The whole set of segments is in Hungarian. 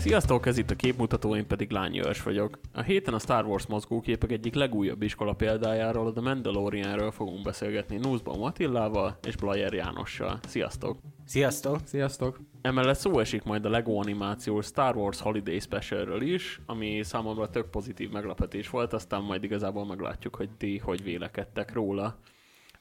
Sziasztok, ez itt a képmutató, én pedig Lányi Örs vagyok. A héten a Star Wars mozgóképek egyik legújabb iskola példájáról, a The Mandalorianről fogunk beszélgetni Nuszban Attillával és Blajer Jánossal. Sziasztok! Sziasztok! Sziasztok! Emellett szó esik majd a Lego animációs Star Wars Holiday Specialről is, ami számomra tök pozitív meglepetés volt, aztán majd igazából meglátjuk, hogy ti hogy vélekedtek róla.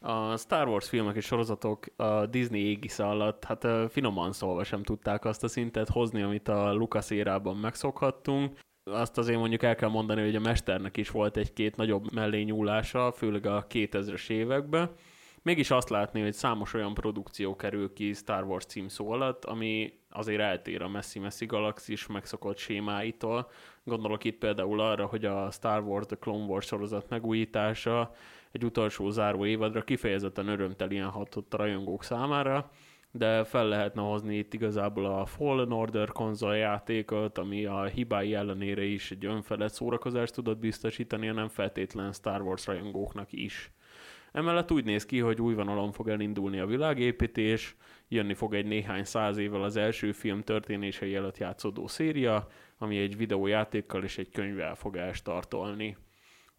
A Star Wars filmek és sorozatok a Disney égisze alatt, hát finoman szólva sem tudták azt a szintet hozni, amit a Lucas érában megszokhattunk. Azt azért mondjuk el kell mondani, hogy a mesternek is volt egy-két nagyobb mellényúlása, főleg a 2000-es években. Mégis azt látni, hogy számos olyan produkció kerül ki Star Wars címszó alatt, ami azért eltér a messzi-messzi galaxis megszokott sémáitól. Gondolok itt például arra, hogy a Star Wars The Clone Wars sorozat megújítása egy utolsó záró évadra kifejezetten örömtelien hatott a rajongók számára, de fel lehetne hozni itt igazából a Fallen Order konzoljátékot, ami a hibái ellenére is egy önfelett szórakozást tudott biztosítani, nem feltétlen Star Wars rajongóknak is. Emellett úgy néz ki, hogy új vonalon fog elindulni a világépítés, jönni fog egy néhány száz évvel az első film történései előtt játszódó széria, ami egy videójátékkal és egy könyvvel fog elstartolni.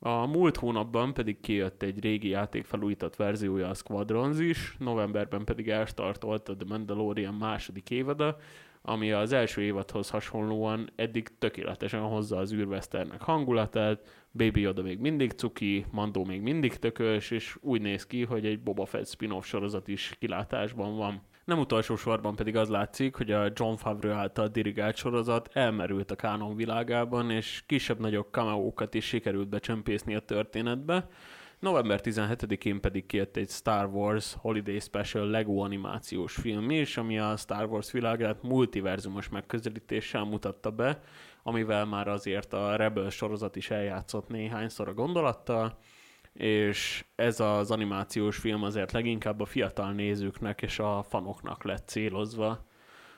A múlt hónapban pedig kijött egy régi játék felújított verziója a Squadrons is, novemberben pedig elstartolt a The Mandalorian második évada, ami az első évadhoz hasonlóan eddig tökéletesen hozza az űrveszternek hangulatát, Baby Yoda még mindig cuki, Mando még mindig tökös, és úgy néz ki, hogy egy Boba Fett spin-off sorozat is kilátásban van. Nem utolsó sorban pedig az látszik, hogy a John Favreau által dirigált sorozat elmerült a kánon világában, és kisebb-nagyobb cameókat is sikerült becsempészni a történetbe. November 17-én pedig kijött egy Star Wars Holiday Special Lego animációs film is, ami a Star Wars világát multiverzumos megközelítéssel mutatta be, amivel már azért a Rebel sorozat is eljátszott néhányszor a gondolattal, és ez az animációs film azért leginkább a fiatal nézőknek és a fanoknak lett célozva.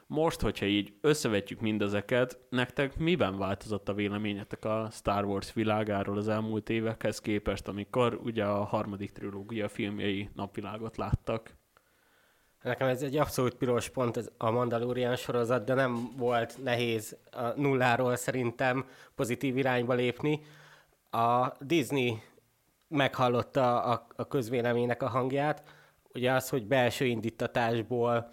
Most, hogyha így összevetjük mindezeket, nektek miben változott a véleményetek a Star Wars világáról az elmúlt évekhez képest, amikor ugye a harmadik trilógia filmjei napvilágot láttak? Nekem ez egy abszolút piros pont ez a Mandalorian sorozat, de nem volt nehéz a nulláról szerintem pozitív irányba lépni. A Disney meghallotta a, a közvéleménynek a hangját, ugye az, hogy belső indítatásból,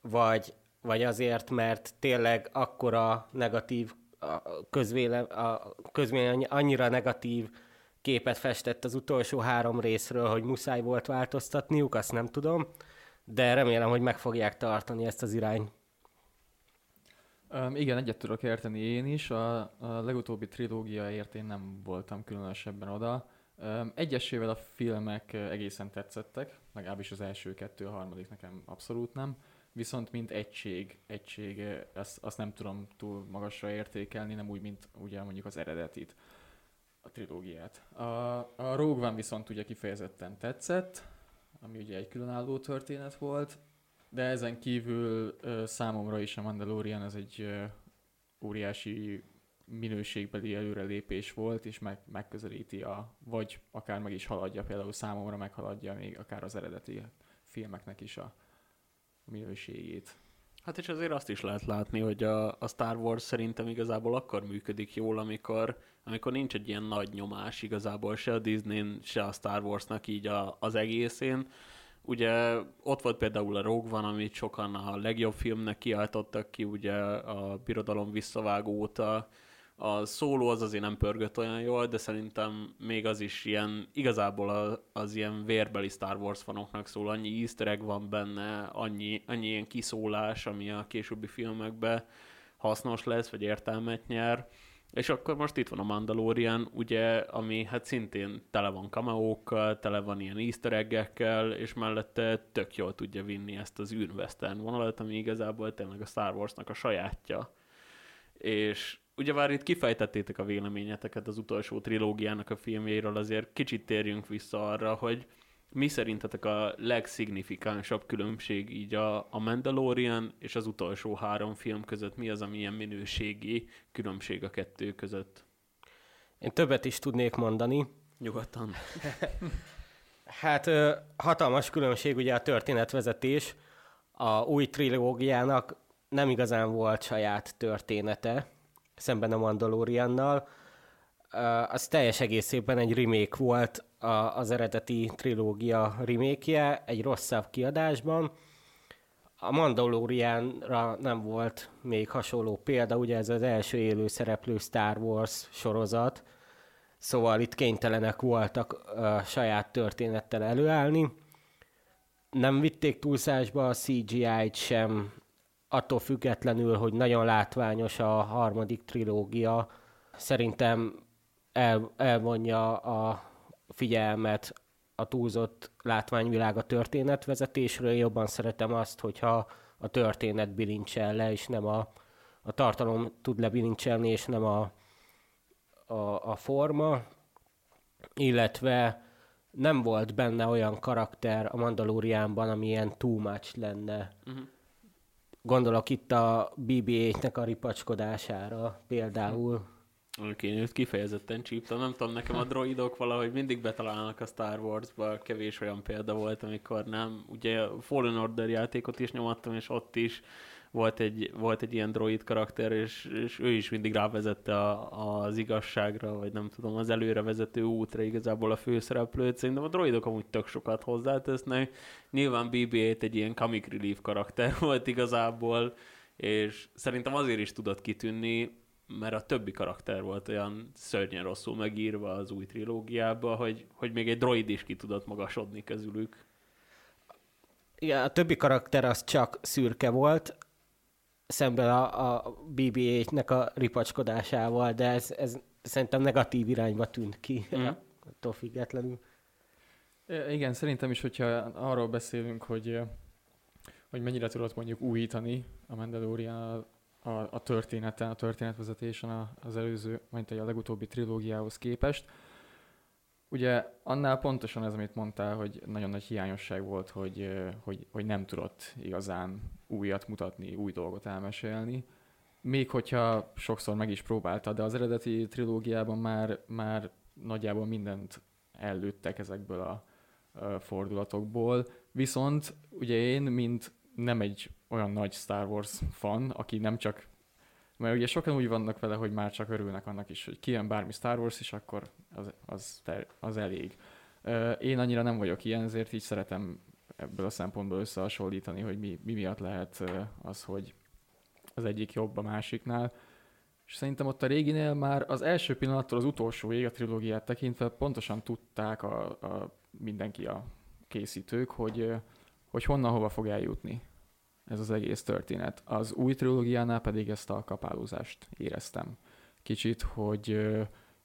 vagy, vagy azért, mert tényleg akkora negatív a közvélem, a közvélemény annyira negatív képet festett az utolsó három részről, hogy muszáj volt változtatniuk, azt nem tudom, de remélem, hogy meg fogják tartani ezt az irányt. Um, igen, egyet tudok érteni én is. A, a legutóbbi trilógiaért én nem voltam különösebben oda. Egyesével a filmek egészen tetszettek, legalábbis az első kettő, a harmadik nekem abszolút nem. Viszont mint egység, egység, azt, azt nem tudom túl magasra értékelni, nem úgy, mint ugye mondjuk az eredetit, a trilógiát. A, a Rogue One viszont ugye kifejezetten tetszett, ami ugye egy különálló történet volt, de ezen kívül számomra is a Mandalorian az egy óriási minőségbeli előrelépés volt, és meg, megközelíti a, vagy akár meg is haladja, például számomra meghaladja még akár az eredeti filmeknek is a minőségét. Hát és azért azt is lehet látni, hogy a, a Star Wars szerintem igazából akkor működik jól, amikor, amikor nincs egy ilyen nagy nyomás igazából se a Disney, se a Star Warsnak így a, az egészén. Ugye ott volt például a Rogue One, amit sokan a legjobb filmnek kiáltottak ki, ugye a birodalom visszavágó óta, a szóló az azért nem pörgött olyan jól, de szerintem még az is ilyen, igazából az ilyen vérbeli Star Wars fanoknak szól, annyi easter egg van benne, annyi, annyi ilyen kiszólás, ami a későbbi filmekben hasznos lesz, vagy értelmet nyer. És akkor most itt van a Mandalorian, ugye, ami hát szintén tele van kameókkal, tele van ilyen easter egg-ekkel, és mellette tök jól tudja vinni ezt az űrvesztern vonalat, ami igazából tényleg a Star Warsnak a sajátja. És ugye már itt kifejtettétek a véleményeteket az utolsó trilógiának a filmjéről, azért kicsit térjünk vissza arra, hogy mi szerintetek a legszignifikánsabb különbség így a, a Mandalorian és az utolsó három film között? Mi az, ami ilyen minőségi különbség a kettő között? Én többet is tudnék mondani. Nyugodtan. hát hatalmas különbség ugye a történetvezetés. A új trilógiának nem igazán volt saját története, szemben a Mandaloriannal. Az teljes egészében egy remake volt az eredeti trilógia remake egy rosszabb kiadásban. A Mandalorianra nem volt még hasonló példa, ugye ez az első élő szereplő Star Wars sorozat, szóval itt kénytelenek voltak a saját történettel előállni. Nem vitték túlszásba a CGI-t sem, attól függetlenül, hogy nagyon látványos a harmadik trilógia, szerintem el, elvonja a figyelmet a túlzott látványvilág a történetvezetésről. Jobban szeretem azt, hogyha a történet bilincsel le, és nem a, a tartalom tud lebilincselni, és nem a, a, a forma. Illetve nem volt benne olyan karakter a Mandaloriánban, ami ilyen too much lenne. Uh-huh Gondolok itt a BB-8-nek a ripacskodására például. Én őt kifejezetten csíptem, nem tudom, nekem a droidok valahogy mindig betalálnak a Star Wars-ba, kevés olyan példa volt, amikor nem. Ugye Fallen Order játékot is nyomattam, és ott is volt egy, volt egy ilyen droid karakter, és, és ő is mindig rávezette a, az igazságra, vagy nem tudom, az előre vezető útra igazából a főszereplőt. Szerintem a droidok amúgy tök sokat hozzátesznek. Nyilván BB-8 egy ilyen comic relief karakter volt igazából, és szerintem azért is tudott kitűnni, mert a többi karakter volt olyan szörnyen rosszul megírva az új trilógiába, hogy, hogy még egy droid is ki tudott magasodni közülük. Igen, a többi karakter az csak szürke volt, szemben a, a BB-8-nek a ripacskodásával, de ez, ez szerintem negatív irányba tűnt ki, mm. attól függetlenül. Igen, szerintem is, hogyha arról beszélünk, hogy, hogy mennyire tudott mondjuk újítani a Mandalorian a, a, a történeten, a történetvezetésen az előző, mint a legutóbbi trilógiához képest, Ugye annál pontosan ez, amit mondtál, hogy nagyon nagy hiányosság volt, hogy, hogy, hogy nem tudott igazán újat mutatni, új dolgot elmesélni. Még hogyha sokszor meg is próbálta, de az eredeti trilógiában már, már nagyjából mindent ellőttek ezekből a, fordulatokból. Viszont ugye én, mint nem egy olyan nagy Star Wars fan, aki nem csak mert ugye sokan úgy vannak vele, hogy már csak örülnek annak is, hogy kijön bármi Star Wars, és akkor az, az, az elég. Én annyira nem vagyok ilyen, ezért így szeretem ebből a szempontból összehasonlítani, hogy mi, mi miatt lehet az, hogy az egyik jobb a másiknál. És szerintem ott a réginél már az első pillanattól az utolsóig a trilógiát tekintve pontosan tudták a, a mindenki a készítők, hogy, hogy honnan hova fog eljutni ez az egész történet. Az új trilógiánál pedig ezt a kapálózást éreztem. Kicsit, hogy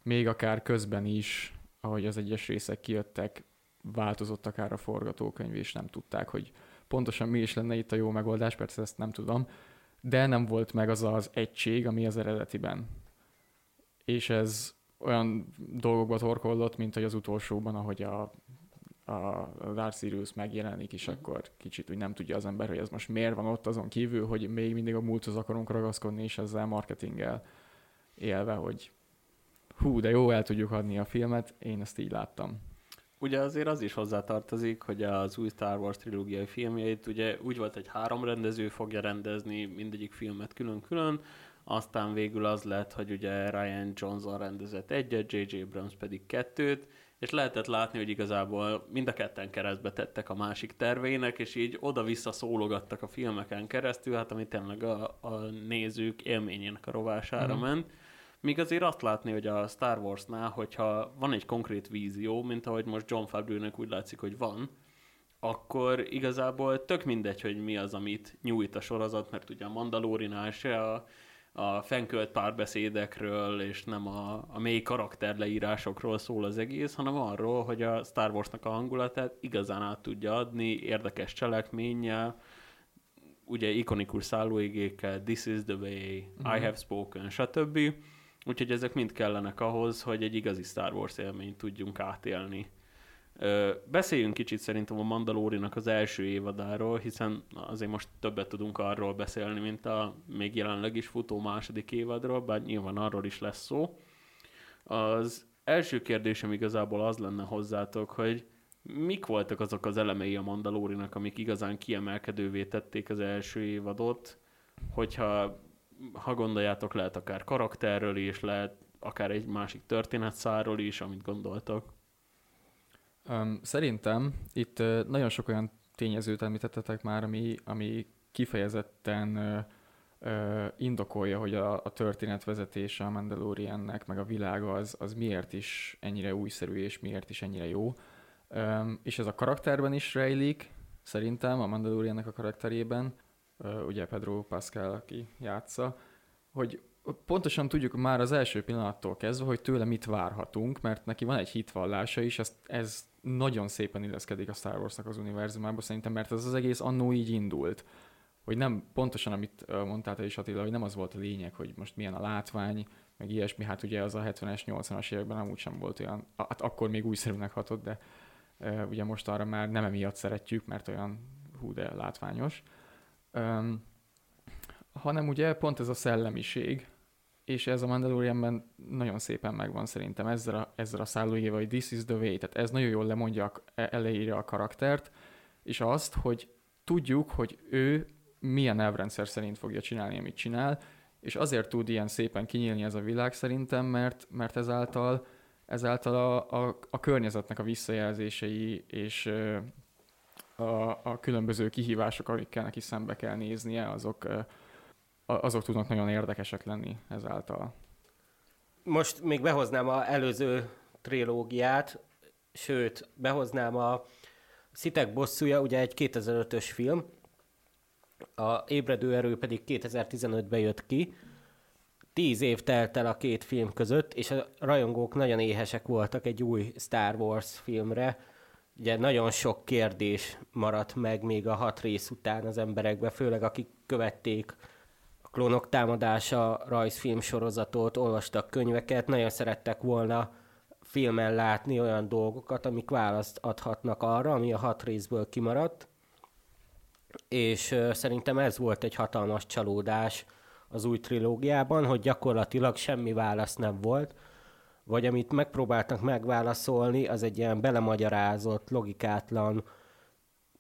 még akár közben is, ahogy az egyes részek kijöttek, változott akár a forgatókönyv, és nem tudták, hogy pontosan mi is lenne itt a jó megoldás, persze ezt nem tudom, de nem volt meg az az egység, ami az eredetiben. És ez olyan dolgokba torkollott, mint hogy az utolsóban, ahogy a a Dark Sirius megjelenik, és mm. akkor kicsit úgy nem tudja az ember, hogy ez most miért van ott azon kívül, hogy még mindig a múlthoz akarunk ragaszkodni, és ezzel marketinggel élve, hogy hú, de jó, el tudjuk adni a filmet, én ezt így láttam. Ugye azért az is hozzátartozik, hogy az új Star Wars trilógiai filmjeit ugye úgy volt, hogy három rendező fogja rendezni mindegyik filmet külön-külön, aztán végül az lett, hogy ugye Ryan Johnson rendezett egyet, J.J. Abrams pedig kettőt, és lehetett látni, hogy igazából mind a ketten keresztbe tettek a másik tervének, és így oda-vissza szólogattak a filmeken keresztül, hát ami tényleg a, a nézők élményének a rovására mm. ment. Míg azért azt látni, hogy a Star Warsnál, hogyha van egy konkrét vízió, mint ahogy most John Favreau-nek úgy látszik, hogy van, akkor igazából tök mindegy, hogy mi az, amit nyújt a sorozat, mert ugye a Mandalorinál se a a fenkölt párbeszédekről, és nem a, a mély karakterleírásokról szól az egész, hanem arról, hogy a Star Warsnak a hangulatát igazán át tudja adni, érdekes cselekménnyel, ugye ikonikus szállóigékkel, This is the way, uh-huh. I have spoken, stb. Úgyhogy ezek mind kellenek ahhoz, hogy egy igazi Star Wars élményt tudjunk átélni. Beszéljünk kicsit szerintem a Mandalórinak az első évadáról, hiszen azért most többet tudunk arról beszélni, mint a még jelenleg is futó második évadról, bár nyilván arról is lesz szó. Az első kérdésem igazából az lenne hozzátok, hogy mik voltak azok az elemei a Mandalórinak, amik igazán kiemelkedővé tették az első évadot, hogyha ha gondoljátok, lehet akár karakterről is, lehet akár egy másik történetszáról is, amit gondoltok. Um, szerintem itt uh, nagyon sok olyan tényezőt említettetek már, ami, ami kifejezetten uh, uh, indokolja, hogy a, a történetvezetése a Mandaloriannek, meg a világa az, az miért is ennyire újszerű, és miért is ennyire jó. Um, és ez a karakterben is rejlik, szerintem, a Mandaloriannek a karakterében, uh, ugye Pedro Pascal, aki játsza, hogy pontosan tudjuk már az első pillanattól kezdve, hogy tőle mit várhatunk, mert neki van egy hitvallása is, ez, ez nagyon szépen illeszkedik a Star Wars-nak az univerzumába szerintem, mert ez az egész annó így indult. Hogy nem pontosan, amit mondtál te is Attila, hogy nem az volt a lényeg, hogy most milyen a látvány, meg ilyesmi, hát ugye az a 70-es, 80-as években amúgy sem volt olyan, hát akkor még újszerűnek hatott, de ugye most arra már nem emiatt szeretjük, mert olyan hú, de látványos. Um, hanem ugye pont ez a szellemiség, és ez a Mandalorianben nagyon szépen megvan szerintem. Ezzel a, ezzel a szállójéval, hogy this is the way, tehát ez nagyon jól lemondja, e, eleírja a karaktert, és azt, hogy tudjuk, hogy ő milyen elvrendszer szerint fogja csinálni, amit csinál, és azért tud ilyen szépen kinyílni ez a világ szerintem, mert, mert ezáltal, ezáltal a, a, a környezetnek a visszajelzései és a, a különböző kihívások, amikkel neki szembe kell néznie, azok, azok tudnak nagyon érdekesek lenni ezáltal. Most még behoznám a előző trilógiát, sőt, behoznám a Szitek bosszúja, ugye egy 2005-ös film, a Ébredő erő pedig 2015-ben jött ki. Tíz év telt el a két film között, és a rajongók nagyon éhesek voltak egy új Star Wars filmre. Ugye nagyon sok kérdés maradt meg még a hat rész után az emberekbe, főleg akik követték Klónok támadása rajzfilm sorozatot, olvastak könyveket, nagyon szerettek volna filmen látni olyan dolgokat, amik választ adhatnak arra, ami a hat részből kimaradt. És szerintem ez volt egy hatalmas csalódás az új trilógiában, hogy gyakorlatilag semmi válasz nem volt, vagy amit megpróbáltak megválaszolni, az egy ilyen belemagyarázott, logikátlan,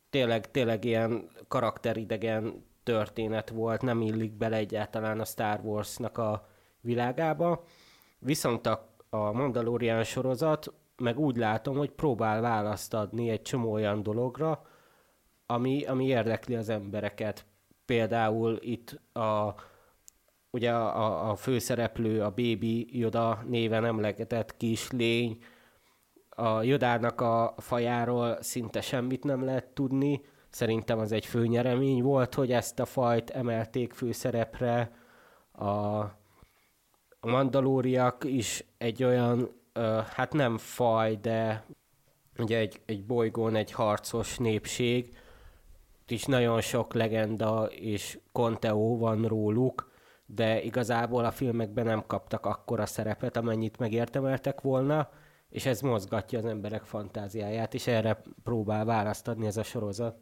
tényleg, tényleg ilyen karakteridegen történet volt, nem illik bele egyáltalán a Star Wars-nak a világába. Viszont a, a Mandalorian sorozat meg úgy látom, hogy próbál választ adni egy csomó olyan dologra, ami, ami érdekli az embereket. Például itt a, ugye a, a főszereplő, a Baby Yoda néven emlegetett kis lény, a Jodának a fajáról szinte semmit nem lehet tudni, Szerintem az egy főnyeremény volt, hogy ezt a fajt emelték főszerepre. A, a mandalóriak is egy olyan, ö, hát nem faj, de ugye egy, egy bolygón egy harcos népség, is nagyon sok legenda és konteó van róluk, de igazából a filmekben nem kaptak akkora szerepet, amennyit megértemeltek volna, és ez mozgatja az emberek fantáziáját, és erre próbál választ adni ez a sorozat.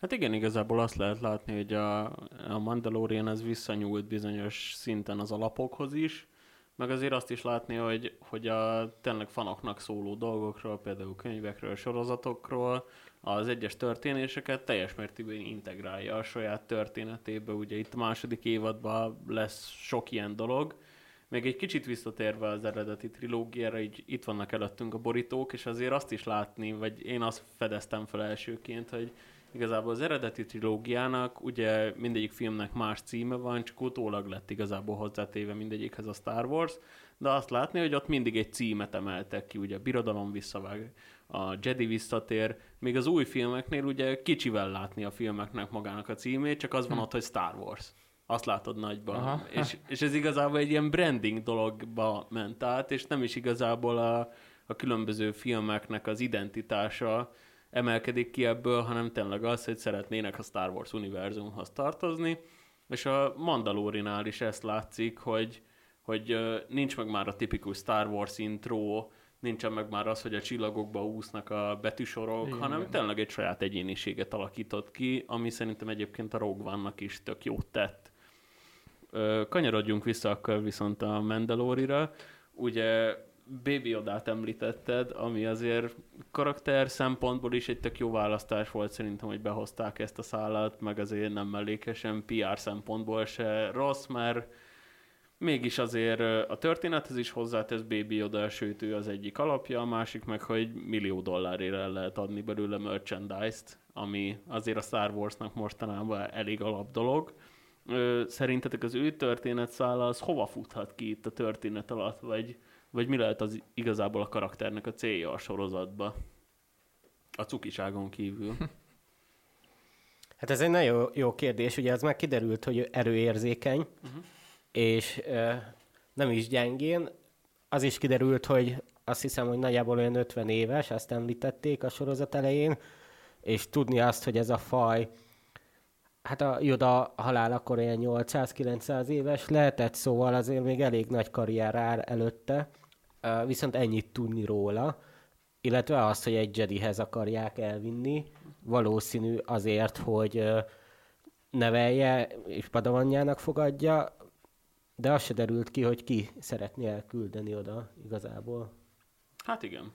Hát igen, igazából azt lehet látni, hogy a, a Mandalorian ez visszanyúlt bizonyos szinten az alapokhoz is, meg azért azt is látni, hogy, hogy a tényleg fanoknak szóló dolgokról, például könyvekről, sorozatokról, az egyes történéseket teljes mértékben integrálja a saját történetébe. Ugye itt a második évadban lesz sok ilyen dolog. Még egy kicsit visszatérve az eredeti trilógiára, így itt vannak előttünk a borítók, és azért azt is látni, vagy én azt fedeztem fel elsőként, hogy Igazából az eredeti trilógiának ugye mindegyik filmnek más címe van, csak utólag lett igazából hozzátéve mindegyikhez a Star Wars, de azt látni, hogy ott mindig egy címet emeltek ki, ugye a Birodalom visszavág, a Jedi visszatér, még az új filmeknél ugye kicsivel látni a filmeknek magának a címét, csak az van hm. ott, hogy Star Wars. Azt látod nagyban. És, és ez igazából egy ilyen branding dologba ment át, és nem is igazából a, a különböző filmeknek az identitása, emelkedik ki ebből, hanem tényleg az, hogy szeretnének a Star Wars univerzumhoz tartozni, és a Mandalorinál is ezt látszik, hogy, hogy nincs meg már a tipikus Star Wars intro, nincsen meg már az, hogy a csillagokba úsznak a betűsorok, Igen, hanem igen. tényleg egy saját egyéniséget alakított ki, ami szerintem egyébként a Rogue One-nak is tök jót tett. Kanyarodjunk vissza akkor viszont a Mandalorira. Ugye Baby Odát említetted, ami azért karakter szempontból is egy tök jó választás volt szerintem, hogy behozták ezt a szállat, meg azért nem mellékesen PR szempontból se rossz, mert mégis azért a történethez is hozzátesz Baby Yoda, sőt ő az egyik alapja, a másik meg, hogy millió dollárért el lehet adni belőle merchandise-t, ami azért a Star Warsnak mostanában elég alap dolog. Szerintetek az ő történetszála az hova futhat ki itt a történet alatt, vagy, vagy mi lehet az igazából a karakternek a célja a sorozatba? A cukiságon kívül. Hát ez egy nagyon jó kérdés, ugye az már kiderült, hogy erőérzékeny, uh-huh és nem is gyengén. Az is kiderült, hogy azt hiszem, hogy nagyjából olyan 50 éves, ezt említették a sorozat elején, és tudni azt, hogy ez a faj, hát a Joda halál akkor ilyen 800-900 éves lehetett, szóval azért még elég nagy karrier áll előtte, viszont ennyit tudni róla, illetve azt, hogy egy Jedihez akarják elvinni, valószínű azért, hogy nevelje és padavanjának fogadja, de az se derült ki, hogy ki szeretné elküldeni oda igazából. Hát igen.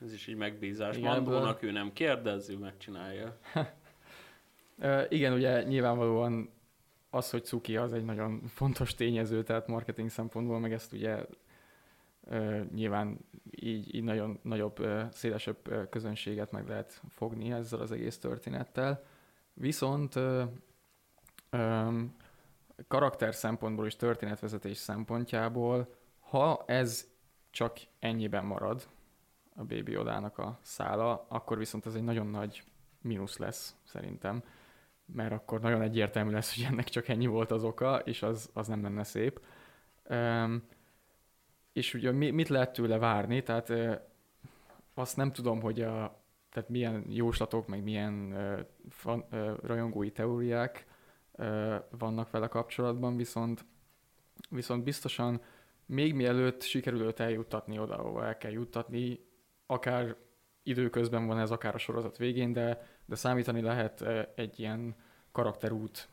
Ez is egy megbízás. Igen, Mandónak ő nem kérdez, ő megcsinálja. igen, ugye nyilvánvalóan az, hogy cuki, az egy nagyon fontos tényező, tehát marketing szempontból, meg ezt ugye nyilván így, így nagyon nagyobb, szélesebb közönséget meg lehet fogni ezzel az egész történettel. Viszont karakter szempontból és történetvezetés szempontjából, ha ez csak ennyiben marad, a Baby Odának a szála, akkor viszont ez egy nagyon nagy mínusz lesz szerintem, mert akkor nagyon egyértelmű lesz, hogy ennek csak ennyi volt az oka, és az, az nem lenne szép. Um, és ugye mit lehet tőle várni, tehát uh, azt nem tudom, hogy a, tehát milyen jóslatok, meg milyen uh, fan, uh, rajongói teóriák vannak vele kapcsolatban, viszont, viszont biztosan még mielőtt sikerül őt eljuttatni oda, ahova el kell juttatni, akár időközben van ez, akár a sorozat végén, de, de számítani lehet egy ilyen karakterút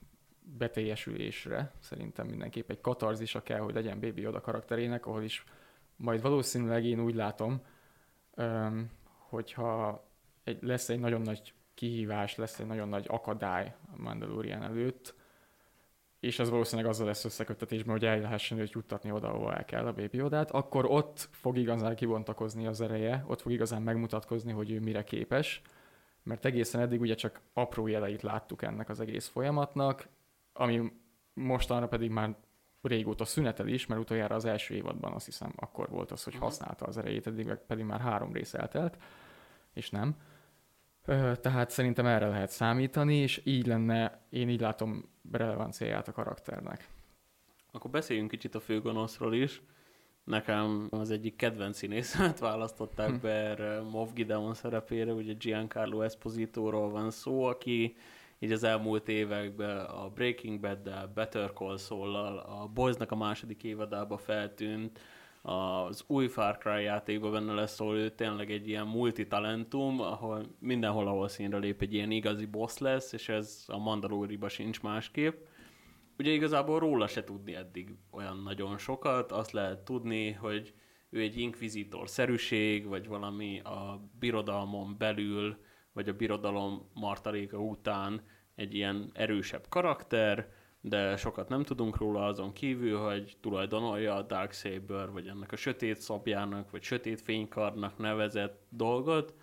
beteljesülésre. Szerintem mindenképp egy katarzisa kell, hogy legyen Baby Oda karakterének, ahol is majd valószínűleg én úgy látom, hogyha egy, lesz egy nagyon nagy kihívás, lesz egy nagyon nagy akadály a Mandalorian előtt, és az valószínűleg azzal lesz összeköttetésben, hogy el lehessen őt juttatni oda, ahol el kell a Baby Odát, akkor ott fog igazán kibontakozni az ereje, ott fog igazán megmutatkozni, hogy ő mire képes, mert egészen eddig ugye csak apró jeleit láttuk ennek az egész folyamatnak, ami mostanra pedig már régóta szünetel is, mert utoljára az első évadban azt hiszem akkor volt az, hogy mhm. használta az erejét, eddig pedig már három rész eltelt, és nem. Tehát szerintem erre lehet számítani, és így lenne, én így látom relevanciáját a karakternek. Akkor beszéljünk kicsit a főgonoszról is. Nekem az egyik kedvenc színészemet választották hm. be erre Moff Gideon szerepére, ugye Giancarlo Esposito-ról van szó, aki így az elmúlt években a Breaking Bad-del, Better Call Saul-lal, a Boys-nak a második évadába feltűnt, az új Far Cry játékban benne lesz, szóval ő tényleg egy ilyen multitalentum, ahol mindenhol, ahol színre lép, egy ilyen igazi boss lesz, és ez a Mandaloriba sincs másképp. Ugye igazából róla se tudni eddig olyan nagyon sokat, azt lehet tudni, hogy ő egy inkvizitor szerűség, vagy valami a birodalmon belül, vagy a birodalom martaléka után egy ilyen erősebb karakter, de sokat nem tudunk róla azon kívül, hogy tulajdonolja a Darksaber, vagy ennek a sötét szabjának, vagy sötét fénykarnak nevezett dolgot,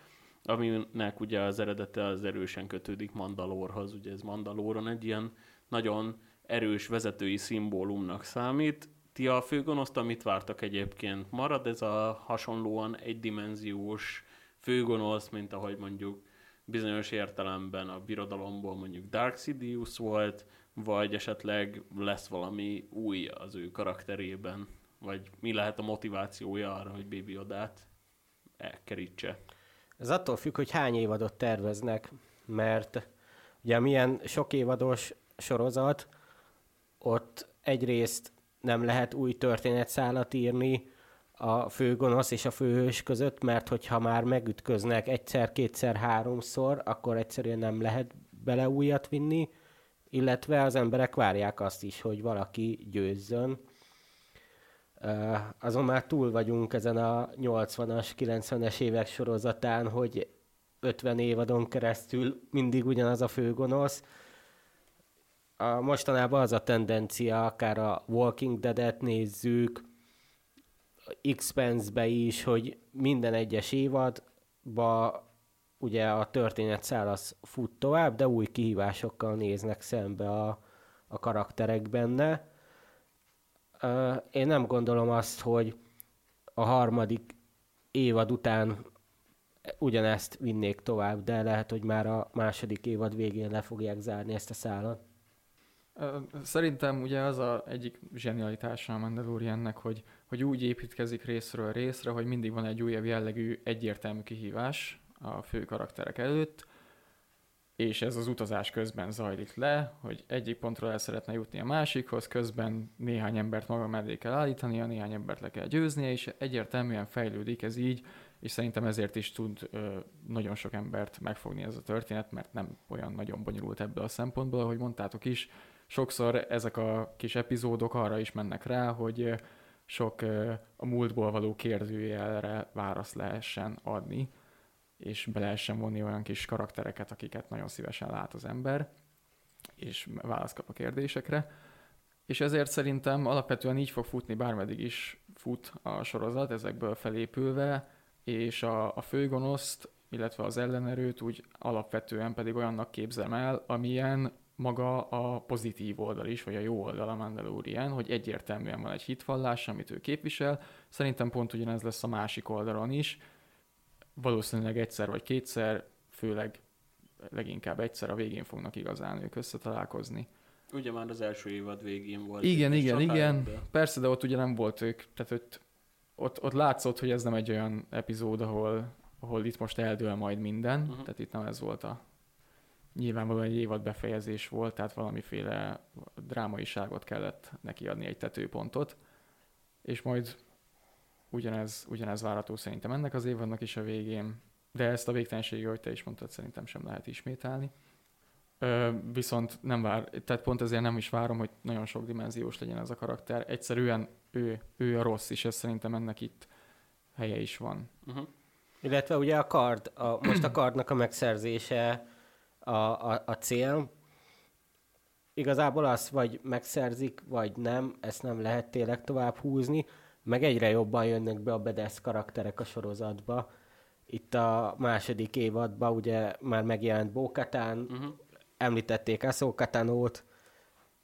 aminek ugye az eredete az erősen kötődik Mandalorhoz, ugye ez Mandaloron egy ilyen nagyon erős vezetői szimbólumnak számít. Ti a főgonoszt, amit vártak egyébként? Marad ez a hasonlóan egydimenziós főgonosz, mint ahogy mondjuk bizonyos értelemben a birodalomból mondjuk Dark Sidious volt, vagy esetleg lesz valami új az ő karakterében, vagy mi lehet a motivációja arra, hogy Baby Odát elkerítse. Ez attól függ, hogy hány évadot terveznek, mert ugye milyen sok évados sorozat, ott egyrészt nem lehet új történetszálat írni a főgonosz és a főhős között, mert hogyha már megütköznek egyszer, kétszer, háromszor, akkor egyszerűen nem lehet bele újat vinni, illetve az emberek várják azt is, hogy valaki győzzön. azon már túl vagyunk ezen a 80-as, 90-es évek sorozatán, hogy 50 évadon keresztül mindig ugyanaz a főgonosz. A mostanában az a tendencia, akár a Walking Dead-et nézzük, Expense-be is, hogy minden egyes évadba ugye a történetszál az fut tovább, de új kihívásokkal néznek szembe a, a karakterek benne. Én nem gondolom azt, hogy a harmadik évad után ugyanezt vinnék tovább, de lehet, hogy már a második évad végén le fogják zárni ezt a szállat. Szerintem ugye az a egyik zsenialitása a Mandaloriannek, hogy, hogy úgy építkezik részről részre, hogy mindig van egy újabb jellegű egyértelmű kihívás a fő karakterek előtt, és ez az utazás közben zajlik le, hogy egyik pontról el szeretne jutni a másikhoz, közben néhány embert maga mellé kell állítania, néhány embert le kell győznie, és egyértelműen fejlődik ez így, és szerintem ezért is tud ö, nagyon sok embert megfogni ez a történet, mert nem olyan nagyon bonyolult ebből a szempontból, ahogy mondtátok is, sokszor ezek a kis epizódok arra is mennek rá, hogy sok ö, a múltból való kérdőjelre választ lehessen adni, és be lehessen vonni olyan kis karaktereket, akiket nagyon szívesen lát az ember, és választ kap a kérdésekre. És ezért szerintem alapvetően így fog futni, bármeddig is fut a sorozat, ezekből felépülve, és a, a főgonoszt, illetve az ellenerőt úgy alapvetően pedig olyannak képzem el, amilyen maga a pozitív oldal is, vagy a jó oldal a Mandalorian, hogy egyértelműen van egy hitvallás, amit ő képvisel. Szerintem pont ugyanez lesz a másik oldalon is, valószínűleg egyszer vagy kétszer, főleg leginkább egyszer a végén fognak igazán ők összetalálkozni. Ugye már az első évad végén volt. Igen, igen, igen. De... Persze, de ott ugye nem volt ők, tehát ott, ott, ott látszott, hogy ez nem egy olyan epizód, ahol, ahol itt most eldől majd minden, uh-huh. tehát itt nem ez volt a nyilvánvalóan egy évad befejezés volt, tehát valamiféle drámaiságot kellett neki adni egy tetőpontot, és majd ugyanez, ugyanez várható szerintem ennek az évadnak is a végén, de ezt a végtelenségig, ahogy te is mondtad, szerintem sem lehet ismételni. Ö, viszont nem vár, tehát pont ezért nem is várom, hogy nagyon sok dimenziós legyen ez a karakter. Egyszerűen ő, ő a rossz, és ez szerintem ennek itt helye is van. Uh-huh. Illetve ugye a kard, a, most a kardnak a megszerzése a, a, a cél. Igazából az vagy megszerzik, vagy nem, ezt nem lehet tényleg tovább húzni meg egyre jobban jönnek be a bedesz karakterek a sorozatba. Itt a második évadban ugye már megjelent Bókatán, uh-huh. említették Eszókatanót,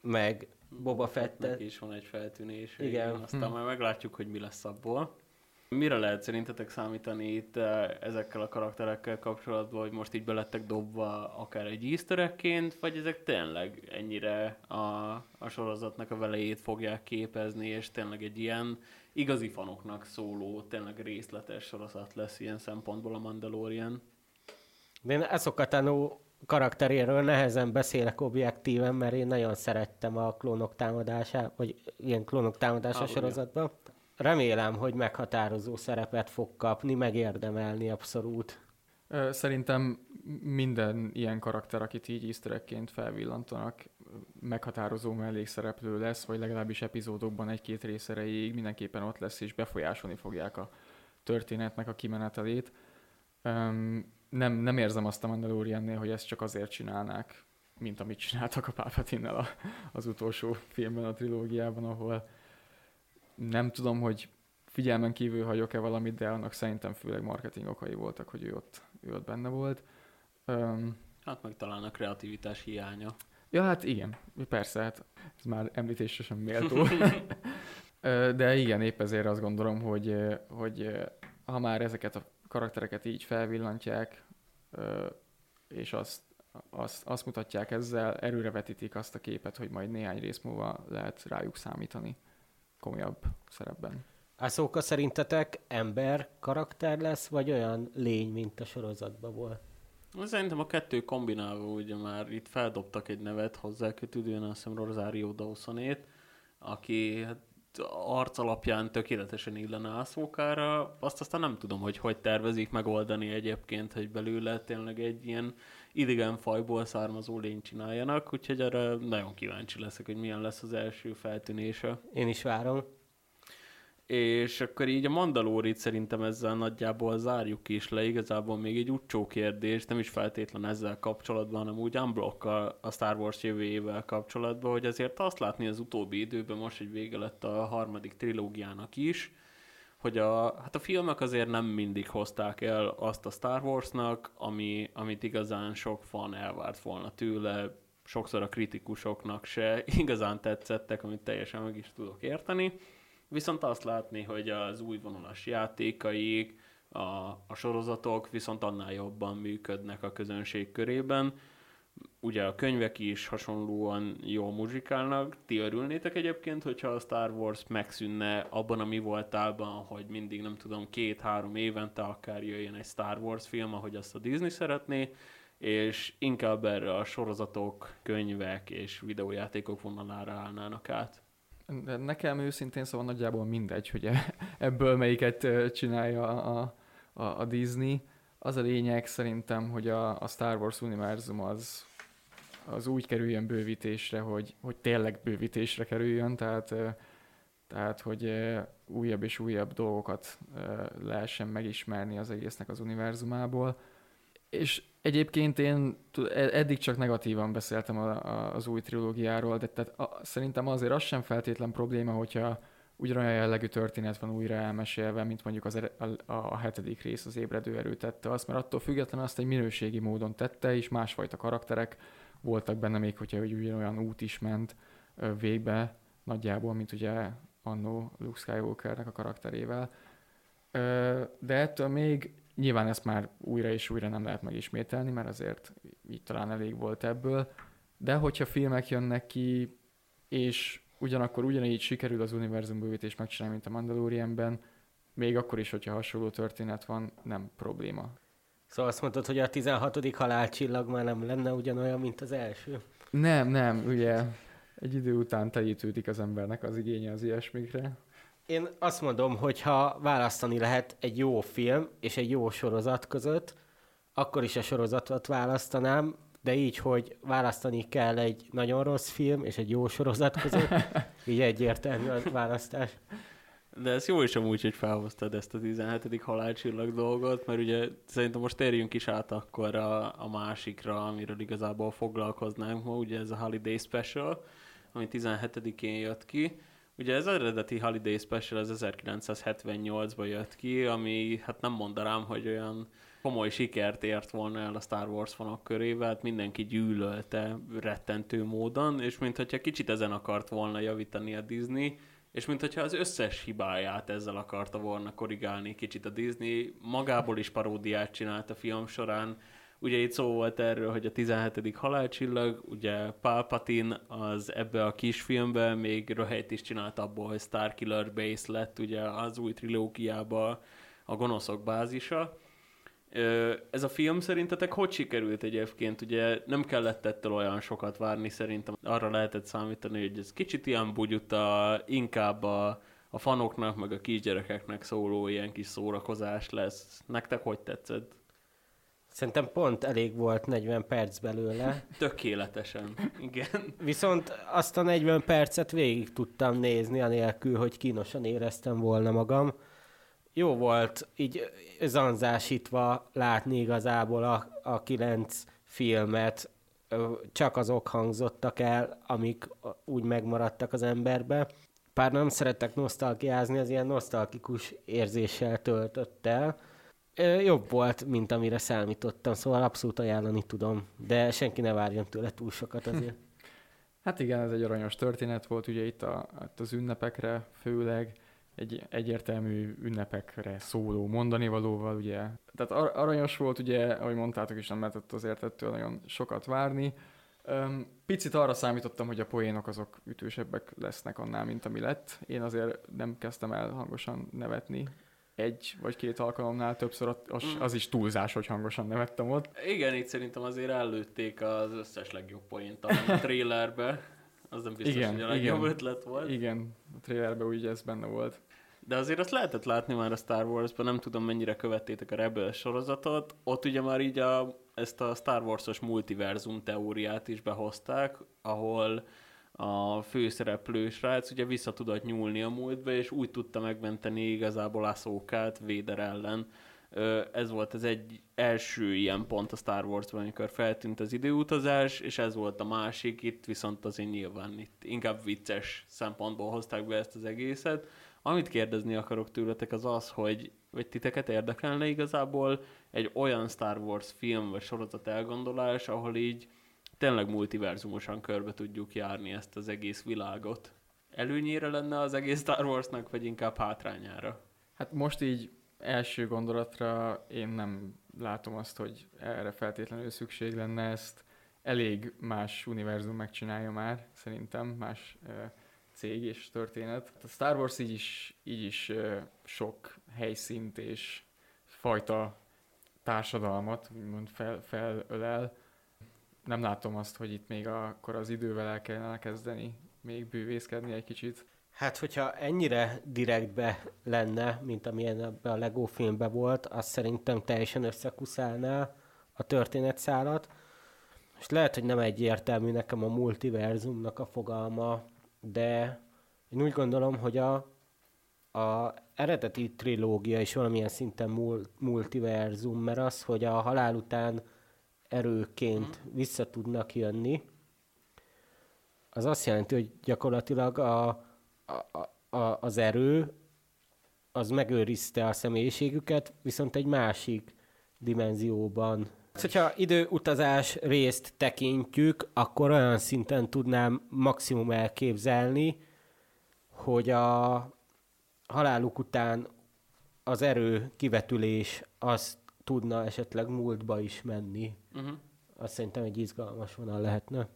meg Boba Fettet. Neki is van egy feltűnés. Igen. igen. Aztán hm. majd meglátjuk, hogy mi lesz abból. Mire lehet szerintetek számítani itt eh, ezekkel a karakterekkel kapcsolatban, hogy most így belettek dobva akár egy easter vagy ezek tényleg ennyire a, a sorozatnak a velejét fogják képezni, és tényleg egy ilyen igazi fanoknak szóló, tényleg részletes sorozat lesz ilyen szempontból a Mandalorian. De én Eszokatánó karakteréről nehezen beszélek objektíven, mert én nagyon szerettem a klónok támadását, vagy ilyen klónok támadása ah, sorozatban. Remélem, hogy meghatározó szerepet fog kapni, megérdemelni abszolút. Szerintem minden ilyen karakter, akit így easter felvillantanak, meghatározó mellékszereplő lesz, vagy legalábbis epizódokban egy-két rész mindenképpen ott lesz, és befolyásolni fogják a történetnek a kimenetelét. Um, nem, nem érzem azt a Mandaloriannél, hogy ezt csak azért csinálnák, mint amit csináltak a Palpatinnel az utolsó filmben, a trilógiában, ahol nem tudom, hogy figyelmen kívül hagyok-e valamit, de annak szerintem főleg marketing okai voltak, hogy ő ott, ő ott benne volt. Um, hát meg talán a kreativitás hiánya. Ja, hát igen, persze, hát ez már említésre sem méltó. De igen, épp ezért azt gondolom, hogy, hogy ha már ezeket a karaktereket így felvillantják, és azt, azt, azt mutatják ezzel, erőre vetítik azt a képet, hogy majd néhány rész múlva lehet rájuk számítani komolyabb szerepben. Ászóka szerintetek ember karakter lesz, vagy olyan lény, mint a sorozatban volt? Szerintem a kettő kombinálva ugye már itt feldobtak egy nevet hozzá kötődően, azt hiszem Rosario Dawsonét, aki hát arc alapján tökéletesen illene Ászókára. Azt aztán nem tudom, hogy hogy tervezik megoldani egyébként, hogy belőle tényleg egy ilyen idegen fajból származó lény csináljanak, úgyhogy erre nagyon kíváncsi leszek, hogy milyen lesz az első feltűnése. Én is várom. És akkor így a Mandalórit szerintem ezzel nagyjából zárjuk is le. Igazából még egy utcsó kérdés, nem is feltétlen ezzel kapcsolatban, hanem úgy unblock a, a Star Wars jövőjével kapcsolatban, hogy azért azt látni az utóbbi időben, most egy vége lett a harmadik trilógiának is, hogy a, hát a filmek azért nem mindig hozták el azt a Star Warsnak, ami, amit igazán sok fan elvárt volna tőle, sokszor a kritikusoknak se igazán tetszettek, amit teljesen meg is tudok érteni. Viszont azt látni, hogy az új vonalas játékaik, a, a sorozatok viszont annál jobban működnek a közönség körében. Ugye a könyvek is hasonlóan jól muzsikálnak. Ti örülnétek egyébként, hogyha a Star Wars megszűnne abban a mi voltában, hogy mindig nem tudom, két-három évente akár jöjjön egy Star Wars film, ahogy azt a Disney szeretné, és inkább erre a sorozatok, könyvek és videójátékok vonalára állnának át. Nekem őszintén szóval nagyjából mindegy, hogy e- ebből melyiket csinálja a, a, a Disney. Az a lényeg szerintem, hogy a, a Star Wars univerzum az, az úgy kerüljön bővítésre, hogy, hogy tényleg bővítésre kerüljön, tehát, tehát hogy újabb és újabb dolgokat lehessen megismerni az egésznek az univerzumából. És Egyébként én e- eddig csak negatívan beszéltem a, a, az új trilógiáról, de tehát a, szerintem azért az sem feltétlen probléma, hogyha ugyanolyan jellegű történet van újra elmesélve, mint mondjuk az, a, a, hetedik rész az ébredő erő tette azt, mert attól függetlenül azt egy minőségi módon tette, és másfajta karakterek voltak benne még, hogyha ugyanolyan út is ment végbe nagyjából, mint ugye annó Luke Skywalkernek a karakterével. De ettől még Nyilván ezt már újra és újra nem lehet megismételni, mert azért így talán elég volt ebből, de hogyha filmek jönnek ki, és ugyanakkor ugyanígy sikerül az univerzum bővítés megcsinálni, mint a Mandalorianben, még akkor is, hogyha hasonló történet van, nem probléma. Szóval azt mondtad, hogy a 16. halálcsillag már nem lenne ugyanolyan, mint az első? Nem, nem, ugye egy idő után telítődik az embernek az igénye az ilyesmikre. Én azt mondom, hogy ha választani lehet egy jó film és egy jó sorozat között, akkor is a sorozatot választanám, de így, hogy választani kell egy nagyon rossz film és egy jó sorozat között, így egyértelmű a választás. De ez jó is amúgy, hogy felhoztad ezt a 17. halálcsillag dolgot, mert ugye szerintem most térjünk is át akkor a, a másikra, amiről igazából foglalkoznánk ma, ugye ez a Holiday Special, ami 17-én jött ki. Ugye ez az eredeti Holiday Special az 1978-ban jött ki, ami hát nem mondanám, hogy olyan komoly sikert ért volna el a Star Wars fanok körével, hát mindenki gyűlölte rettentő módon, és mintha kicsit ezen akart volna javítani a Disney, és mintha az összes hibáját ezzel akarta volna korrigálni kicsit a Disney, magából is paródiát csinált a film során, Ugye itt szó volt erről, hogy a 17. halálcsillag, ugye Palpatine az ebbe a kisfilmbe még röhelyt is csinált abból, hogy Starkiller Base lett ugye az új trilógiába a gonoszok bázisa. Ez a film szerintetek hogy sikerült egyébként? Ugye nem kellett ettől olyan sokat várni szerintem. Arra lehetett számítani, hogy ez kicsit ilyen bugyuta, inkább a, a fanoknak, meg a kisgyerekeknek szóló ilyen kis szórakozás lesz. Nektek hogy tetszett? Szerintem pont elég volt 40 perc belőle. Tökéletesen, igen. Viszont azt a 40 percet végig tudtam nézni, anélkül, hogy kínosan éreztem volna magam. Jó volt így zanzásítva látni igazából a, a kilenc filmet, csak azok hangzottak el, amik úgy megmaradtak az emberbe. Pár nem szeretek nosztalgiázni, az ilyen nosztalgikus érzéssel töltött el jobb volt, mint amire számítottam, szóval abszolút ajánlani tudom, de senki ne várjon tőle túl sokat azért. Hát igen, ez egy aranyos történet volt, ugye itt, a, itt az ünnepekre főleg, egy egyértelmű ünnepekre szóló mondani valóval, ugye. Tehát ar- aranyos volt, ugye, ahogy mondtátok is, nem lehetett azért ettől nagyon sokat várni. Um, picit arra számítottam, hogy a poénok azok ütősebbek lesznek annál, mint ami lett. Én azért nem kezdtem el hangosan nevetni egy vagy két alkalomnál többször az, mm. az is túlzás, hogy hangosan nevettem ott. Igen, itt szerintem azért előtték az összes legjobb poént a trailerbe. Az nem biztos, igen, hogy a legjobb igen, ötlet volt. Igen, a trailerben úgy ez benne volt. De azért azt lehetett látni már a Star Wars-ban, nem tudom mennyire követtétek a Rebel sorozatot. Ott ugye már így a, ezt a Star Wars-os multiverzum teóriát is behozták, ahol a főszereplő srác ugye vissza tudott nyúlni a múltba, és úgy tudta megmenteni igazából Ahsoka-t Vader ellen. Ez volt az egy első ilyen pont a Star Wars-ban, amikor feltűnt az időutazás, és ez volt a másik, itt viszont azért nyilván itt inkább vicces szempontból hozták be ezt az egészet. Amit kérdezni akarok tőletek az az, hogy vagy titeket érdekelne igazából egy olyan Star Wars film vagy sorozat elgondolás, ahol így tényleg multiverzumosan körbe tudjuk járni ezt az egész világot. Előnyére lenne az egész Star Warsnak, vagy inkább hátrányára? Hát most így első gondolatra én nem látom azt, hogy erre feltétlenül szükség lenne ezt. Elég más univerzum megcsinálja már, szerintem, más cég és történet. A Star Wars így is, így is sok helyszínt és fajta társadalmat úgymond fel, felölel. Nem látom azt, hogy itt még akkor az idővel el kellene elkezdeni még bővészkedni egy kicsit. Hát, hogyha ennyire direktbe lenne, mint amilyen ebbe a Lego filmbe volt, az szerintem teljesen összekuszálná a történetszálat. És lehet, hogy nem egyértelmű nekem a multiverzumnak a fogalma, de én úgy gondolom, hogy a, a eredeti trilógia is valamilyen szinten mul- multiverzum, mert az, hogy a halál után erőként mhm. vissza tudnak jönni, az azt jelenti, hogy gyakorlatilag a, a, a, az erő az megőrizte a személyiségüket, viszont egy másik dimenzióban Hogyha időutazás részt tekintjük, akkor olyan szinten tudnám maximum elképzelni, hogy a haláluk után az erő kivetülés az tudna esetleg múltba is menni. Uh-huh. Azt szerintem egy izgalmas vonal lehetne.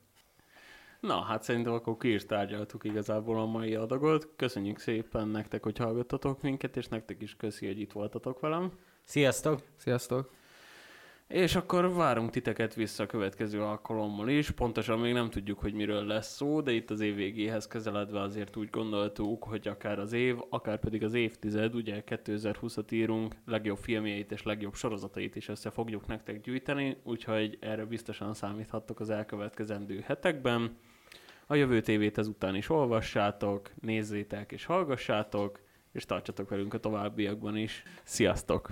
Na, hát szerintem akkor ki is tárgyaltuk igazából a mai adagot. Köszönjük szépen nektek, hogy hallgattatok minket, és nektek is köszi, hogy itt voltatok velem. Sziasztok! Sziasztok! És akkor várunk titeket vissza a következő alkalommal is. Pontosan még nem tudjuk, hogy miről lesz szó, de itt az év végéhez közeledve azért úgy gondoltuk, hogy akár az év, akár pedig az évtized, ugye 2020-at írunk, legjobb filmjeit és legjobb sorozatait is össze fogjuk nektek gyűjteni, úgyhogy erre biztosan számíthattok az elkövetkezendő hetekben. A jövő tévét ezután is olvassátok, nézzétek és hallgassátok, és tartsatok velünk a továbbiakban is. Sziasztok!